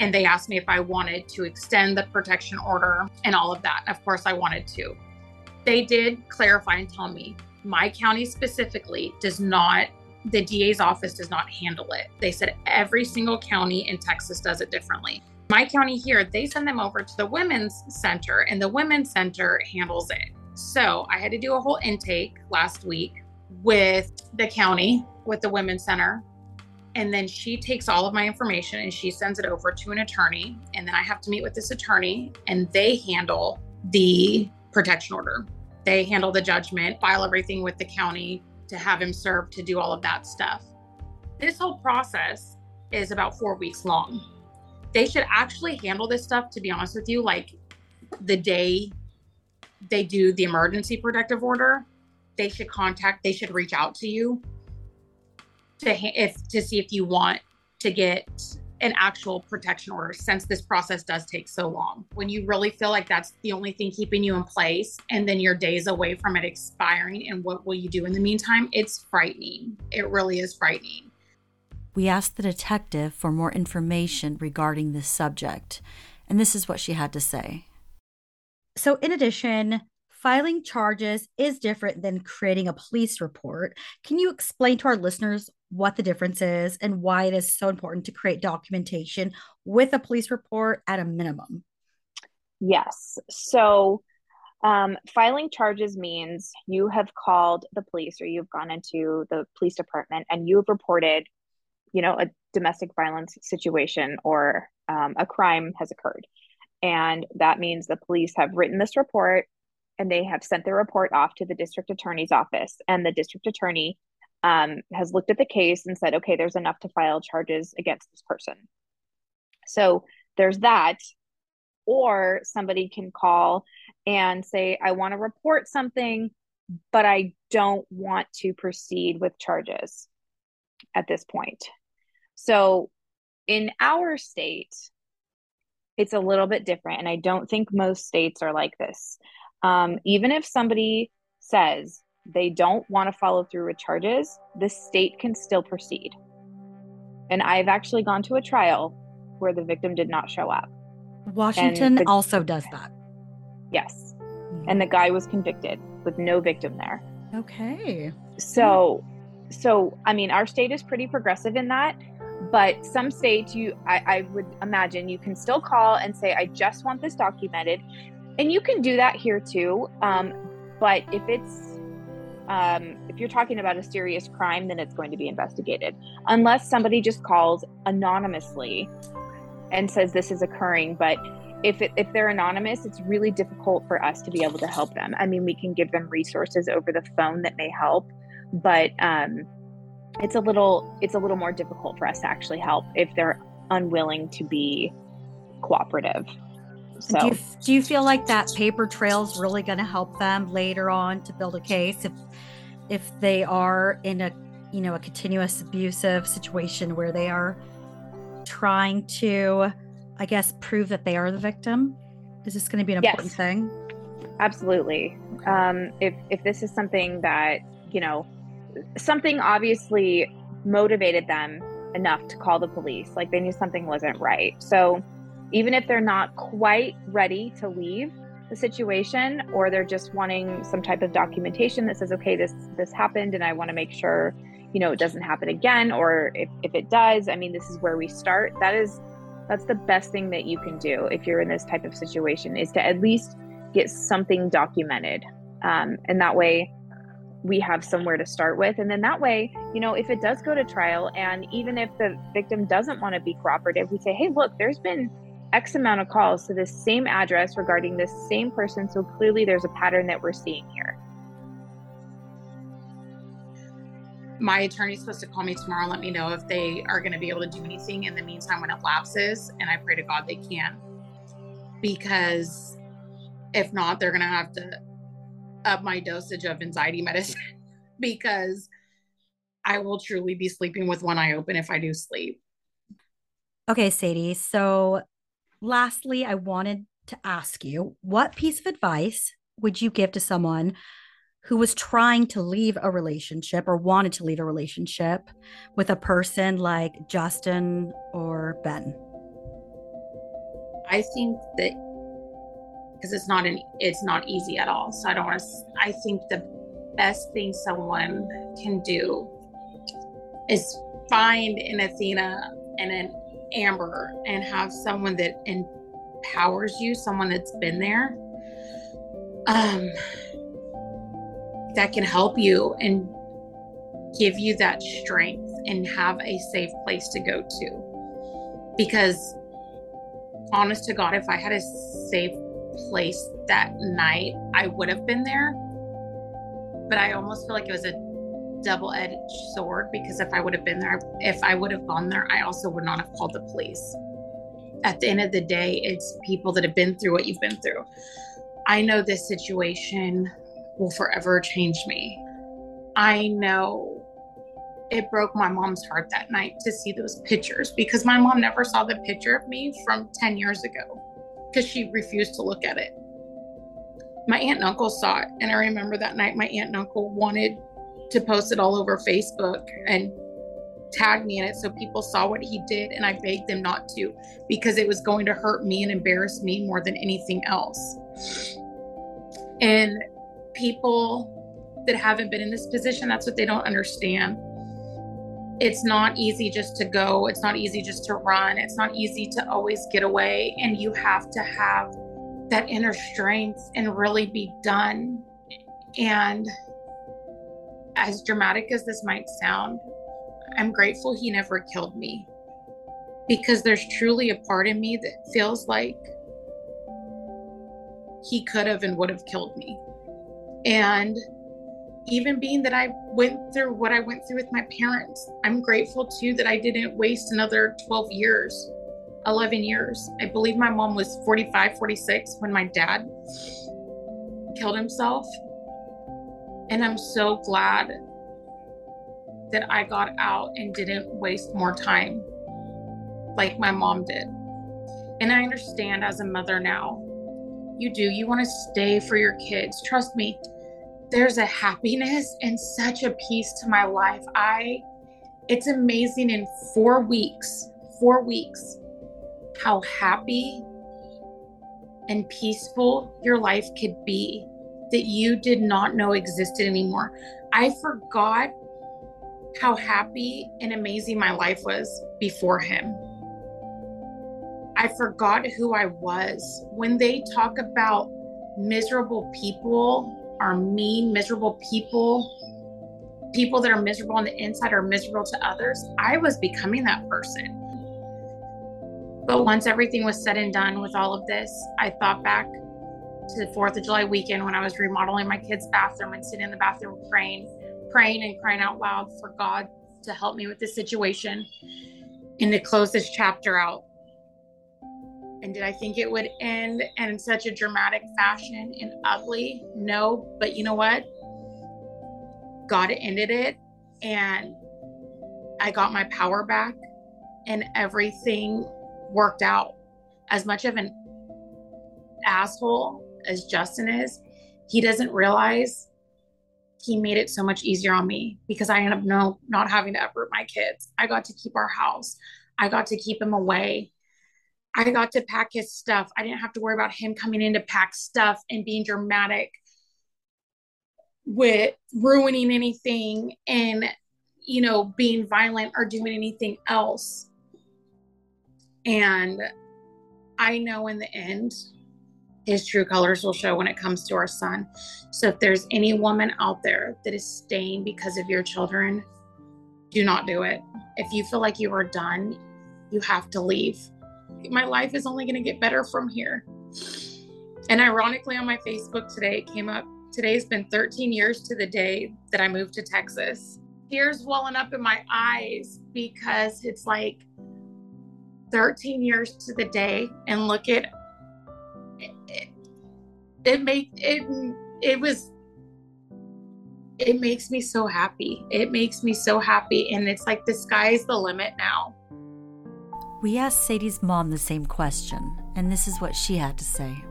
And they asked me if I wanted to extend the protection order and all of that. Of course, I wanted to. They did clarify and tell me my county specifically does not, the DA's office does not handle it. They said every single county in Texas does it differently. My county here, they send them over to the Women's Center, and the Women's Center handles it. So I had to do a whole intake last week with the county, with the Women's Center. And then she takes all of my information and she sends it over to an attorney. And then I have to meet with this attorney and they handle the protection order. They handle the judgment, file everything with the county to have him served to do all of that stuff. This whole process is about four weeks long. They should actually handle this stuff, to be honest with you, like the day they do the emergency protective order, they should contact, they should reach out to you to if to see if you want to get an actual protection order since this process does take so long. When you really feel like that's the only thing keeping you in place and then you're days away from it expiring and what will you do in the meantime? It's frightening. It really is frightening. We asked the detective for more information regarding this subject, and this is what she had to say. So, in addition, filing charges is different than creating a police report. Can you explain to our listeners what the difference is and why it is so important to create documentation with a police report at a minimum? Yes. So, um, filing charges means you have called the police or you've gone into the police department and you've reported, you know, a domestic violence situation or um, a crime has occurred. And that means the police have written this report and they have sent the report off to the district attorney's office. And the district attorney um, has looked at the case and said, okay, there's enough to file charges against this person. So there's that. Or somebody can call and say, I want to report something, but I don't want to proceed with charges at this point. So in our state, it's a little bit different. And I don't think most states are like this. Um, even if somebody says they don't want to follow through with charges, the state can still proceed. And I've actually gone to a trial where the victim did not show up. Washington the, also does that. Yes. And the guy was convicted with no victim there. Okay. So so I mean our state is pretty progressive in that but some states you I, I would imagine you can still call and say i just want this documented. And you can do that here too um, but if it's um, if you're talking about a serious crime then it's going to be investigated. Unless somebody just calls anonymously and says this is occurring but if, it, if they're anonymous it's really difficult for us to be able to help them. I mean we can give them resources over the phone that may help but um, it's a little it's a little more difficult for us to actually help if they're unwilling to be cooperative. So do you, do you feel like that paper trail is really going to help them later on to build a case if if they are in a you know a continuous abusive situation where they are trying to I guess prove that they are the victim? Is this going to be an important yes. thing? Absolutely. Um, if if this is something that you know something obviously motivated them enough to call the police. Like they knew something wasn't right. So even if they're not quite ready to leave the situation or they're just wanting some type of documentation that says, okay, this this happened and I want to make sure, you know, it doesn't happen again, or if, if it does, I mean, this is where we start. That is that's the best thing that you can do if you're in this type of situation is to at least get something documented. Um, and that way we have somewhere to start with. And then that way, you know, if it does go to trial, and even if the victim doesn't want to be cooperative, we say, hey, look, there's been X amount of calls to this same address regarding this same person. So clearly there's a pattern that we're seeing here. My attorney's supposed to call me tomorrow let me know if they are going to be able to do anything in the meantime when it lapses. And I pray to God they can. Because if not, they're going to have to up my dosage of anxiety medicine because I will truly be sleeping with one eye open if I do sleep. Okay, Sadie. So, lastly, I wanted to ask you what piece of advice would you give to someone who was trying to leave a relationship or wanted to leave a relationship with a person like Justin or Ben? I think that because it's not an it's not easy at all. So I don't want to. I think the best thing someone can do is find an Athena and an Amber and have someone that empowers you, someone that's been there. Um, that can help you and give you that strength and have a safe place to go to. Because, honest to God, if I had a safe place that night, I would have been there. But I almost feel like it was a double edged sword because if I would have been there, if I would have gone there, I also would not have called the police. At the end of the day, it's people that have been through what you've been through. I know this situation will forever change me. I know it broke my mom's heart that night to see those pictures because my mom never saw the picture of me from 10 years ago because she refused to look at it. My aunt and uncle saw it. And I remember that night my aunt and uncle wanted to post it all over Facebook and tag me in it so people saw what he did. And I begged them not to because it was going to hurt me and embarrass me more than anything else. And people that haven't been in this position, that's what they don't understand. It's not easy just to go, it's not easy just to run, it's not easy to always get away. And you have to have that inner strength and really be done. And as dramatic as this might sound, I'm grateful he never killed me because there's truly a part of me that feels like he could have and would have killed me. And even being that I went through what I went through with my parents, I'm grateful too that I didn't waste another 12 years, 11 years. I believe my mom was 45, 46 when my dad killed himself. And I'm so glad that I got out and didn't waste more time like my mom did. And I understand as a mother now, you do, you want to stay for your kids. Trust me, there's a happiness and such a peace to my life. I, it's amazing in four weeks, four weeks, how happy and peaceful your life could be that you did not know existed anymore. I forgot how happy and amazing my life was before him. I forgot who I was. When they talk about miserable people are mean, miserable people, people that are miserable on the inside are miserable to others, I was becoming that person. But once everything was said and done with all of this, I thought back to the 4th of July weekend when I was remodeling my kids' bathroom and sitting in the bathroom praying, praying and crying out loud for God to help me with this situation and to close this chapter out. And did I think it would end in such a dramatic fashion and ugly? No, but you know what? God ended it and I got my power back and everything worked out. As much of an asshole as Justin is, he doesn't realize he made it so much easier on me because I ended up no not having to uproot my kids. I got to keep our house. I got to keep him away. I got to pack his stuff. I didn't have to worry about him coming in to pack stuff and being dramatic with ruining anything and, you know, being violent or doing anything else. And I know in the end, his true colors will show when it comes to our son. So if there's any woman out there that is staying because of your children, do not do it. If you feel like you are done, you have to leave my life is only going to get better from here. And ironically, on my Facebook today, it came up today's been 13 years to the day that I moved to Texas. Tears welling up in my eyes because it's like 13 years to the day. And look at it, it, it made it, it was it makes me so happy. It makes me so happy. And it's like the sky's the limit now. We asked Sadie's mom the same question, and this is what she had to say.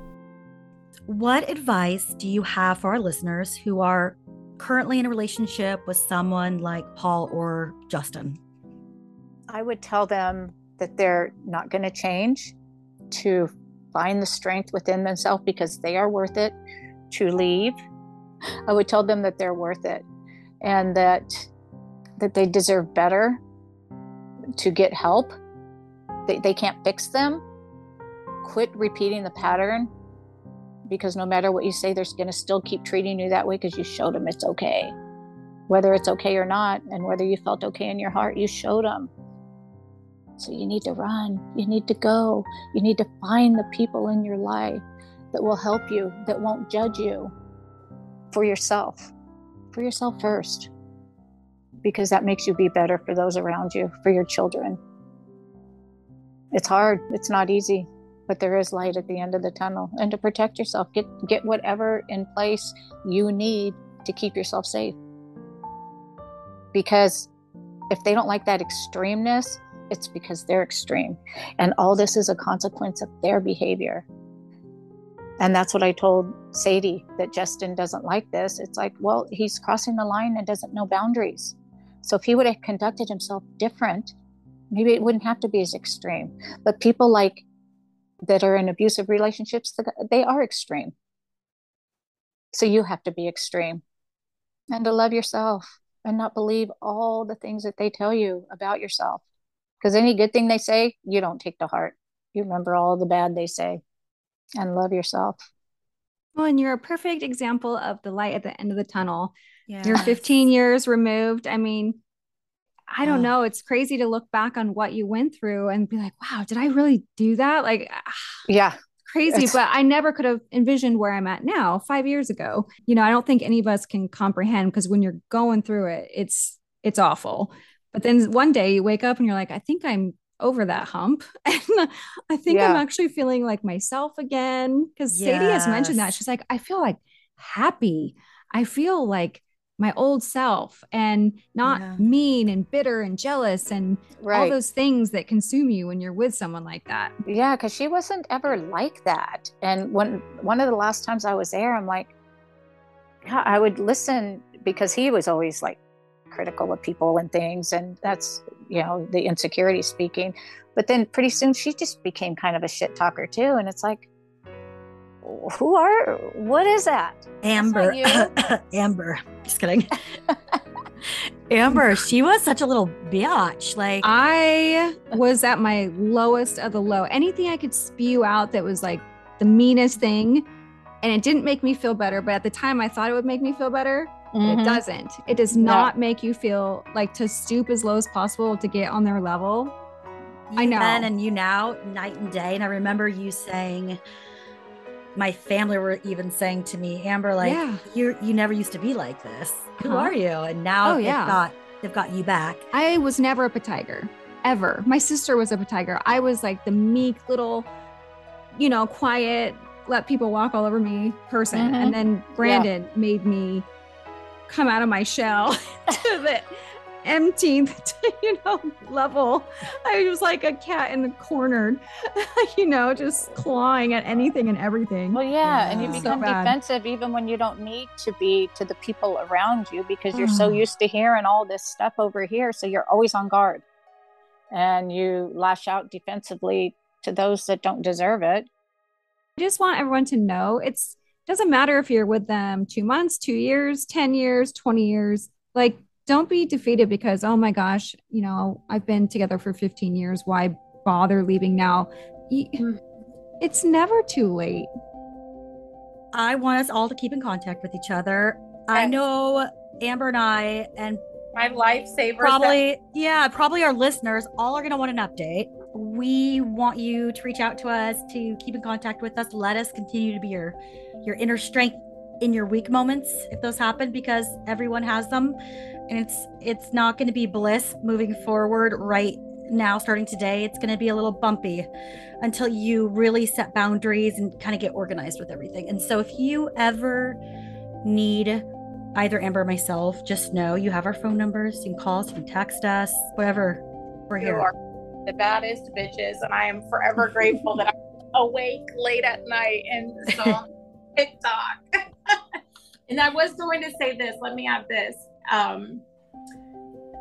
What advice do you have for our listeners who are currently in a relationship with someone like Paul or Justin? I would tell them that they're not going to change, to find the strength within themselves because they are worth it, to leave. I would tell them that they're worth it and that that they deserve better, to get help. They, they can't fix them. Quit repeating the pattern because no matter what you say, they're going to still keep treating you that way because you showed them it's okay. Whether it's okay or not, and whether you felt okay in your heart, you showed them. So you need to run. You need to go. You need to find the people in your life that will help you, that won't judge you for yourself, for yourself first, because that makes you be better for those around you, for your children. It's hard, it's not easy, but there is light at the end of the tunnel. And to protect yourself, get, get whatever in place you need to keep yourself safe. Because if they don't like that extremeness, it's because they're extreme. And all this is a consequence of their behavior. And that's what I told Sadie that Justin doesn't like this. It's like, well, he's crossing the line and doesn't know boundaries. So if he would have conducted himself different, maybe it wouldn't have to be as extreme. But people like that are in abusive relationships, they are extreme. So you have to be extreme and to love yourself and not believe all the things that they tell you about yourself. Because any good thing they say, you don't take to heart. You remember all the bad they say and love yourself. Well, and you're a perfect example of the light at the end of the tunnel. Yes. You're 15 years removed. I mean, I don't know. It's crazy to look back on what you went through and be like, wow, did I really do that? Like, ah, yeah, crazy. It's... But I never could have envisioned where I'm at now five years ago. You know, I don't think any of us can comprehend because when you're going through it, it's, it's awful. But then one day you wake up and you're like, I think I'm over that hump. And I think yeah. I'm actually feeling like myself again. Because yes. Sadie has mentioned that. She's like, I feel like happy. I feel like my old self and not yeah. mean and bitter and jealous and right. all those things that consume you when you're with someone like that. Yeah, because she wasn't ever like that. And when one of the last times I was there, I'm like, yeah, I would listen because he was always like critical of people and things. And that's, you know, the insecurity speaking. But then pretty soon she just became kind of a shit talker too. And it's like, who are what is that amber amber just kidding amber she was such a little bitch like i was at my lowest of the low anything i could spew out that was like the meanest thing and it didn't make me feel better but at the time i thought it would make me feel better mm-hmm. it doesn't it does not no. make you feel like to stoop as low as possible to get on their level you I know. Then and you now, night and day. And I remember you saying, my family were even saying to me, Amber, like yeah. you you never used to be like this. Who uh-huh. are you? And now oh, they've got they've got you back. I was never a tiger, ever. My sister was a tiger. I was like the meek little, you know, quiet, let people walk all over me person. Mm-hmm. And then Brandon yeah. made me come out of my shell to the empteenth, you know, level. I was like a cat in the corner, you know, just clawing at anything and everything. Well, yeah, yeah. and you become so defensive even when you don't need to be to the people around you because you're so mm. used to hearing all this stuff over here, so you're always on guard, and you lash out defensively to those that don't deserve it. I just want everyone to know it's doesn't matter if you're with them two months, two years, 10 years, 20 years. Like don't be defeated because oh my gosh you know i've been together for 15 years. Why bother leaving now? Mm. it's never too late. I want us all to keep in contact with each other. Yes. i know amber and i and my lifesaver probably yeah probably our listeners all are going to want an update. We want you to reach out to us to keep in contact with us. Let us continue to be your your inner strength in your weak moments if those happen because everyone has them and it's it's not going to be bliss moving forward right now starting today. It's going to be a little bumpy until you really set boundaries and kind of get organized with everything. And so if you ever need either amber or myself just know you have our phone numbers. You can call us you can text us whatever. We're here. the baddest bitches and i am forever grateful that i'm awake late at night and so tiktok. And I was going to say this. Let me add this. Um,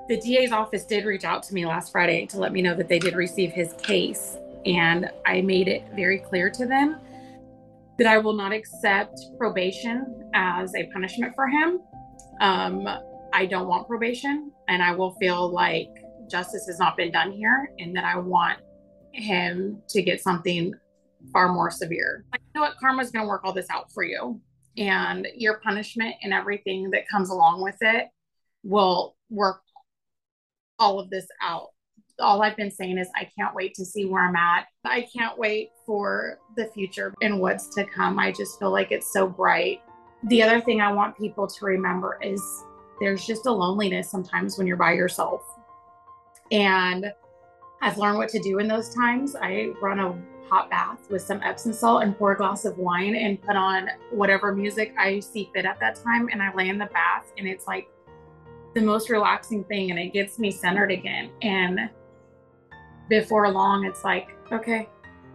the DA's office did reach out to me last Friday to let me know that they did receive his case. And I made it very clear to them that I will not accept probation as a punishment for him. Um, I don't want probation, and I will feel like justice has not been done here, and that I want him to get something far more severe. Like, you know what? Karma's going to work all this out for you, and your punishment and everything that comes along with it will work all of this out. All I've been saying is, I can't wait to see where I'm at. I can't wait for the future and what's to come. I just feel like it's so bright. The other thing I want people to remember is there's just a loneliness sometimes when you're by yourself. And I've learned what to do in those times. I run a hot bath with some Epsom salt and pour a glass of wine and put on whatever music I see fit at that time. And I lay in the bath, and it's like the most relaxing thing. And it gets me centered again. And before long, it's like, okay,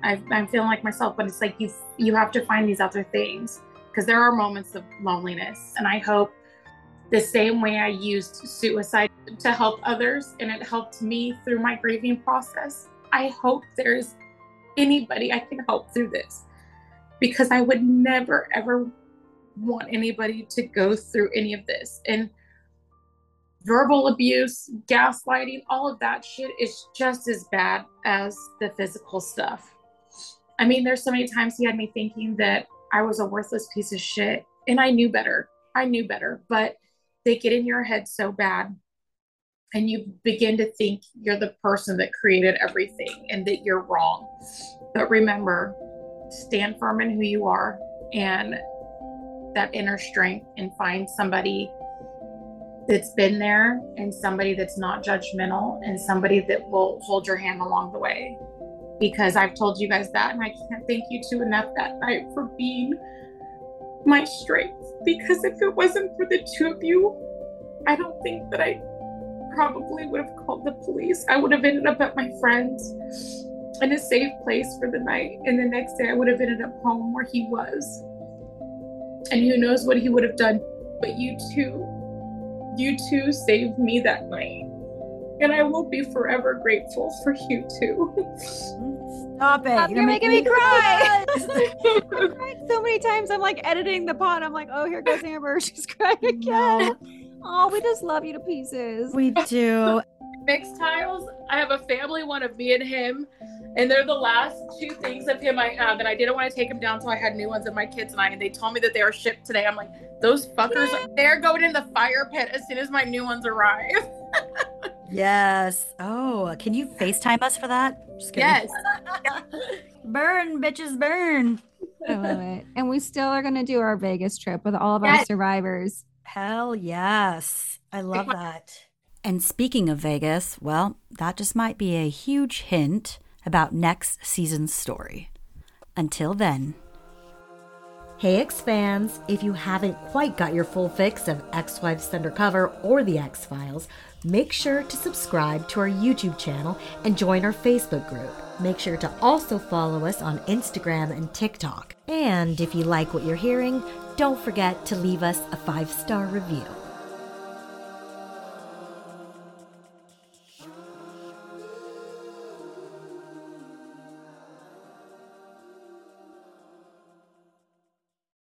i am feeling like myself. But it's like you you have to find these other things because there are moments of loneliness. And I hope the same way I used suicide to help others and it helped me through my grieving process. I hope there's anybody I can help through this because I would never ever want anybody to go through any of this. And verbal abuse, gaslighting, all of that shit is just as bad as the physical stuff. I mean, there's so many times he had me thinking that I was a worthless piece of shit and I knew better. I knew better, but they get in your head so bad and you begin to think you're the person that created everything and that you're wrong. But remember, stand firm in who you are and that inner strength and find somebody that's been there and somebody that's not judgmental and somebody that will hold your hand along the way. Because I've told you guys that, and I can't thank you two enough that night for being my strength. Because if it wasn't for the two of you, I don't think that I probably would have called the police. I would have ended up at my friend's in a safe place for the night. And the next day, I would have ended up home where he was. And who knows what he would have done. But you two, you two saved me that night. And I will be forever grateful for you two. Stop it. You're, You're making, making, me cry. cry. so many times. I'm like editing the pod. I'm like, oh, here goes Amber. She's crying again. Oh, we just love you to pieces. We do. Mixtiles. I have a family one of me and him, and they're the last two things of him I have. And I didn't want to take them down, so I had new ones of my kids and I. And they told me that they are shipped today. I'm like, those fuckers, they're going in the fire pit as soon as my new ones arrive. yes. Oh, can you FaceTime us for that? Yes. burn, bitches, burn. I love it. And we still are going to do our Vegas trip with all of yes. our survivors. Hell yes. I love that. And speaking of Vegas, well, that just might be a huge hint about next season's story. Until then. Hey, X fans, if you haven't quite got your full fix of X Wives Undercover or The X Files, make sure to subscribe to our YouTube channel and join our Facebook group. Make sure to also follow us on Instagram and TikTok. And if you like what you're hearing, don't forget to leave us a five star review.